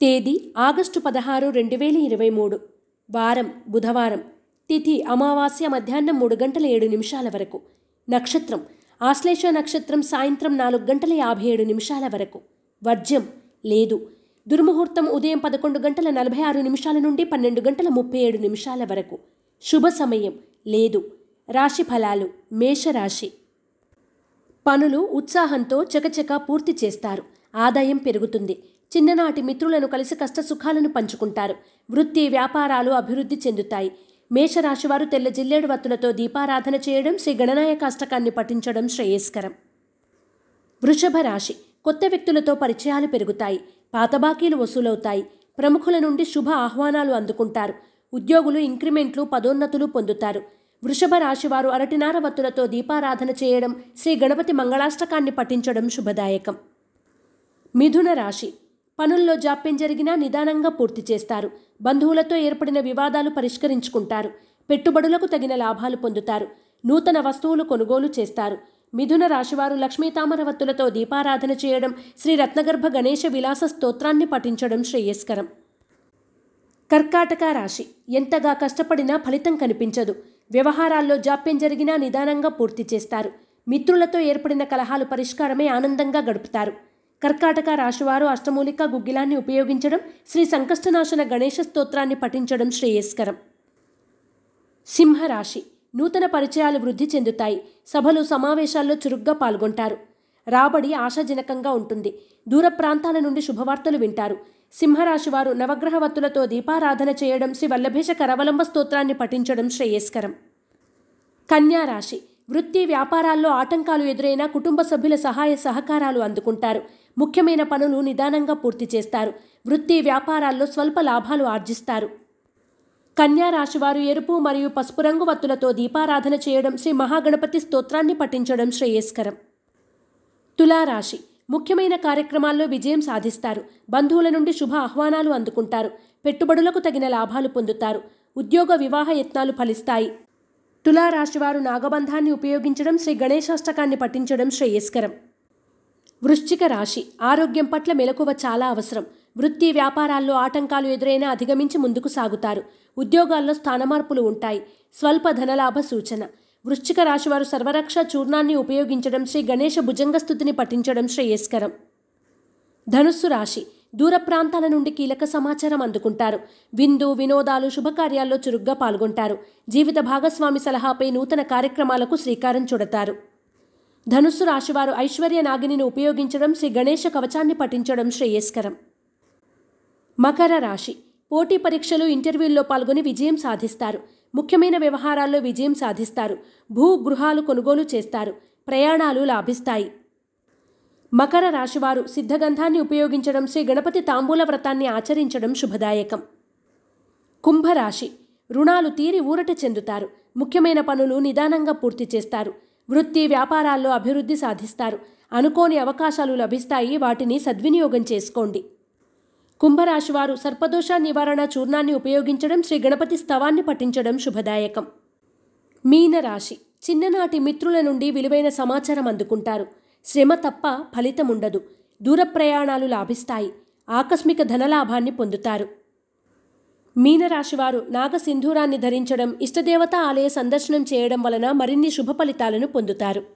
తేదీ ఆగస్టు పదహారు రెండు వేల ఇరవై మూడు. వారం బుధవారం. తిథి అమావాస్య మధ్యాహ్నం మూడు గంటల ఏడు నిమిషాల వరకు. నక్షత్రం ఆశ్లేష నక్షత్రం సాయంత్రం నాలుగు గంటల యాభై ఏడు నిమిషాల వరకు. వర్జ్యం లేదు. దుర్ముహూర్తం ఉదయం పదకొండు గంటల నలభై ఆరు నిమిషాల నుండి పన్నెండు గంటల ముప్పై ఏడు నిమిషాల వరకు. శుభ సమయం లేదు. రాశి ఫలాలు మేషరాశి. పనులు ఉత్సాహంతో చకచక పూర్తి చేస్తారు. ఆదాయం పెరుగుతుంది. చిన్ననాటి మిత్రులను కలిసి కష్టసుఖాలను పంచుకుంటారు. వృత్తి వ్యాపారాలు అభివృద్ధి చెందుతాయి. మేషరాశివారు తెల్ల జిల్లేడు వత్తులతో దీపారాధన చేయడం శ్రీ గణనాయక అష్టకాన్ని పఠించడం శ్రేయస్కరం. వృషభ రాశి కొత్త వ్యక్తులతో పరిచయాలు పెరుగుతాయి. పాత బాకీలు వసూలవుతాయి. ప్రముఖుల నుండి శుభ ఆహ్వానాలు అందుకుంటారు. ఉద్యోగులు ఇంక్రిమెంట్లు పదోన్నతులు పొందుతారు. వృషభ రాశివారు అరటినార వత్తులతో దీపారాధన చేయడం శ్రీ గణపతి మంగళాష్టకాన్ని పఠించడం శుభదాయకం. మిథున రాశి పనుల్లో జాప్యం జరిగినా నిదానంగా పూర్తి చేస్తారు. బంధువులతో ఏర్పడిన వివాదాలు పరిష్కరించుకుంటారు. పెట్టుబడులకు తగిన లాభాలు పొందుతారు. నూతన వస్తువులు కొనుగోలు చేస్తారు. మిథున రాశివారు లక్ష్మీ తామరవత్తులతో దీపారాధన చేయడం శ్రీ రత్నగర్భ గణేశ విలాస స్తోత్రాన్ని పఠించడం శ్రేయస్కరం. కర్కాటక రాశి. ఎంతగా కష్టపడినా ఫలితం కనిపించదు. వ్యవహారాల్లో జాప్యం జరిగినా నిదానంగా పూర్తి చేస్తారు. మిత్రులతో ఏర్పడిన కలహాలు పరిష్కారమే ఆనందంగా గడుపుతారు. కర్కాటక రాశివారు అష్టమూలిక గుగ్గిలాన్ని ఉపయోగించడం శ్రీ సంకష్టనాశన గణేశ స్తోత్రాన్ని పఠించడం శ్రేయస్కరం. సింహరాశి. నూతన పరిచయాలు వృద్ధి చెందుతాయి. సభలు సమావేశాల్లో చురుగ్గా పాల్గొంటారు. రాబడి ఆశాజనకంగా ఉంటుంది. దూర ప్రాంతాల నుండి శుభవార్తలు వింటారు. సింహరాశి వారు నవగ్రహవత్తులతో దీపారాధన చేయడం శ్రీ వల్లభేష కరవలంబ స్తోత్రాన్ని పఠించడం శ్రేయస్కరం. కన్యా రాశి వృత్తి వ్యాపారాల్లో ఆటంకాలు ఎదురైనా కుటుంబ సభ్యుల సహాయ సహకారాలు అందుకుంటారు. ముఖ్యమైన పనులు నిదానంగా పూర్తి చేస్తారు. వృత్తి వ్యాపారాల్లో స్వల్ప లాభాలు ఆర్జిస్తారు. కన్యా రాశివారు ఎరుపు మరియు పసుపు రంగు వత్తులతో దీపారాధన చేయడం శ్రీ మహాగణపతి స్తోత్రాన్ని పఠించడం శ్రేయస్కరం. తులారాశి. ముఖ్యమైన కార్యక్రమాల్లో విజయం సాధిస్తారు. బంధువుల నుండి శుభ ఆహ్వానాలు అందుకుంటారు. పెట్టుబడులకు తగిన లాభాలు పొందుతారు. ఉద్యోగ వివాహ యత్నాలు ఫలిస్తాయి. తులారాశివారు నాగబంధాన్ని ఉపయోగించడం శ్రీ గణేశాష్టకాన్ని పఠించడం శ్రేయస్కరం. వృశ్చిక రాశి. ఆరోగ్యం పట్ల మెలకువ చాలా అవసరం. వృత్తి వ్యాపారాల్లో ఆటంకాలు ఎదురైనా అధిగమించి ముందుకు సాగుతారు. ఉద్యోగాల్లో స్థానమార్పులు ఉంటాయి. స్వల్ప ధనలాభ సూచన. వృశ్చిక రాశివారు సర్వరక్ష చూర్ణాన్ని ఉపయోగించడం శ్రీ గణేష భుజంగస్థుతిని పఠించడం శ్రేయస్కరం. ధనుస్సు రాశి. దూర ప్రాంతాల నుండి కీలక సమాచారం అందుకుంటారు. విందు వినోదాలు శుభకార్యాల్లో చురుగ్గా పాల్గొంటారు. జీవిత భాగస్వామి సలహాపై నూతన కార్యక్రమాలకు శ్రీకారం చుడతారు. ధనుస్సు రాశివారు ఐశ్వర్య నాగిని ఉపయోగించడం శ్రీ గణేష కవచాన్ని పఠించడం శ్రేయస్కరం. మకర రాశి. పోటీ పరీక్షలు ఇంటర్వ్యూల్లో పాల్గొని విజయం సాధిస్తారు. ముఖ్యమైన వ్యవహారాల్లో విజయం సాధిస్తారు. భూ గృహాలు కొనుగోలు చేస్తారు. ప్రయాణాలు లాభిస్తాయి. మకర రాశివారు సిద్ధగంధాన్ని ఉపయోగించడం శ్రీ గణపతి తాంబూల వ్రతాన్ని ఆచరించడం శుభదాయకం. కుంభరాశి. రుణాలు తీరి ఊరట చెందుతారు. ముఖ్యమైన పనులు నిదానంగా పూర్తి చేస్తారు. వృత్తి వ్యాపారాల్లో అభివృద్ధి సాధిస్తారు. అనుకోని అవకాశాలు లభిస్తాయి. వాటిని సద్వినియోగం చేసుకోండి. కుంభరాశివారు సర్పదోష నివారణ చూర్ణాన్ని ఉపయోగించడం శ్రీ గణపతి స్తవాన్ని పఠించడం శుభదాయకం. మీనరాశి. చిన్ననాటి మిత్రుల నుండి విలువైన సమాచారం అందుకుంటారు. శ్రమ తప్ప ఫలితముండదు. దూర ప్రయాణాలు లాభిస్తాయి. ఆకస్మిక ధనలాభాన్ని పొందుతారు. మీనరాశివారు నాగసింధూరాన్ని ధరించడం ఇష్టదేవత ఆలయ సందర్శనం చేయడం వలన మరిన్ని శుభ ఫలితాలను పొందుతారు.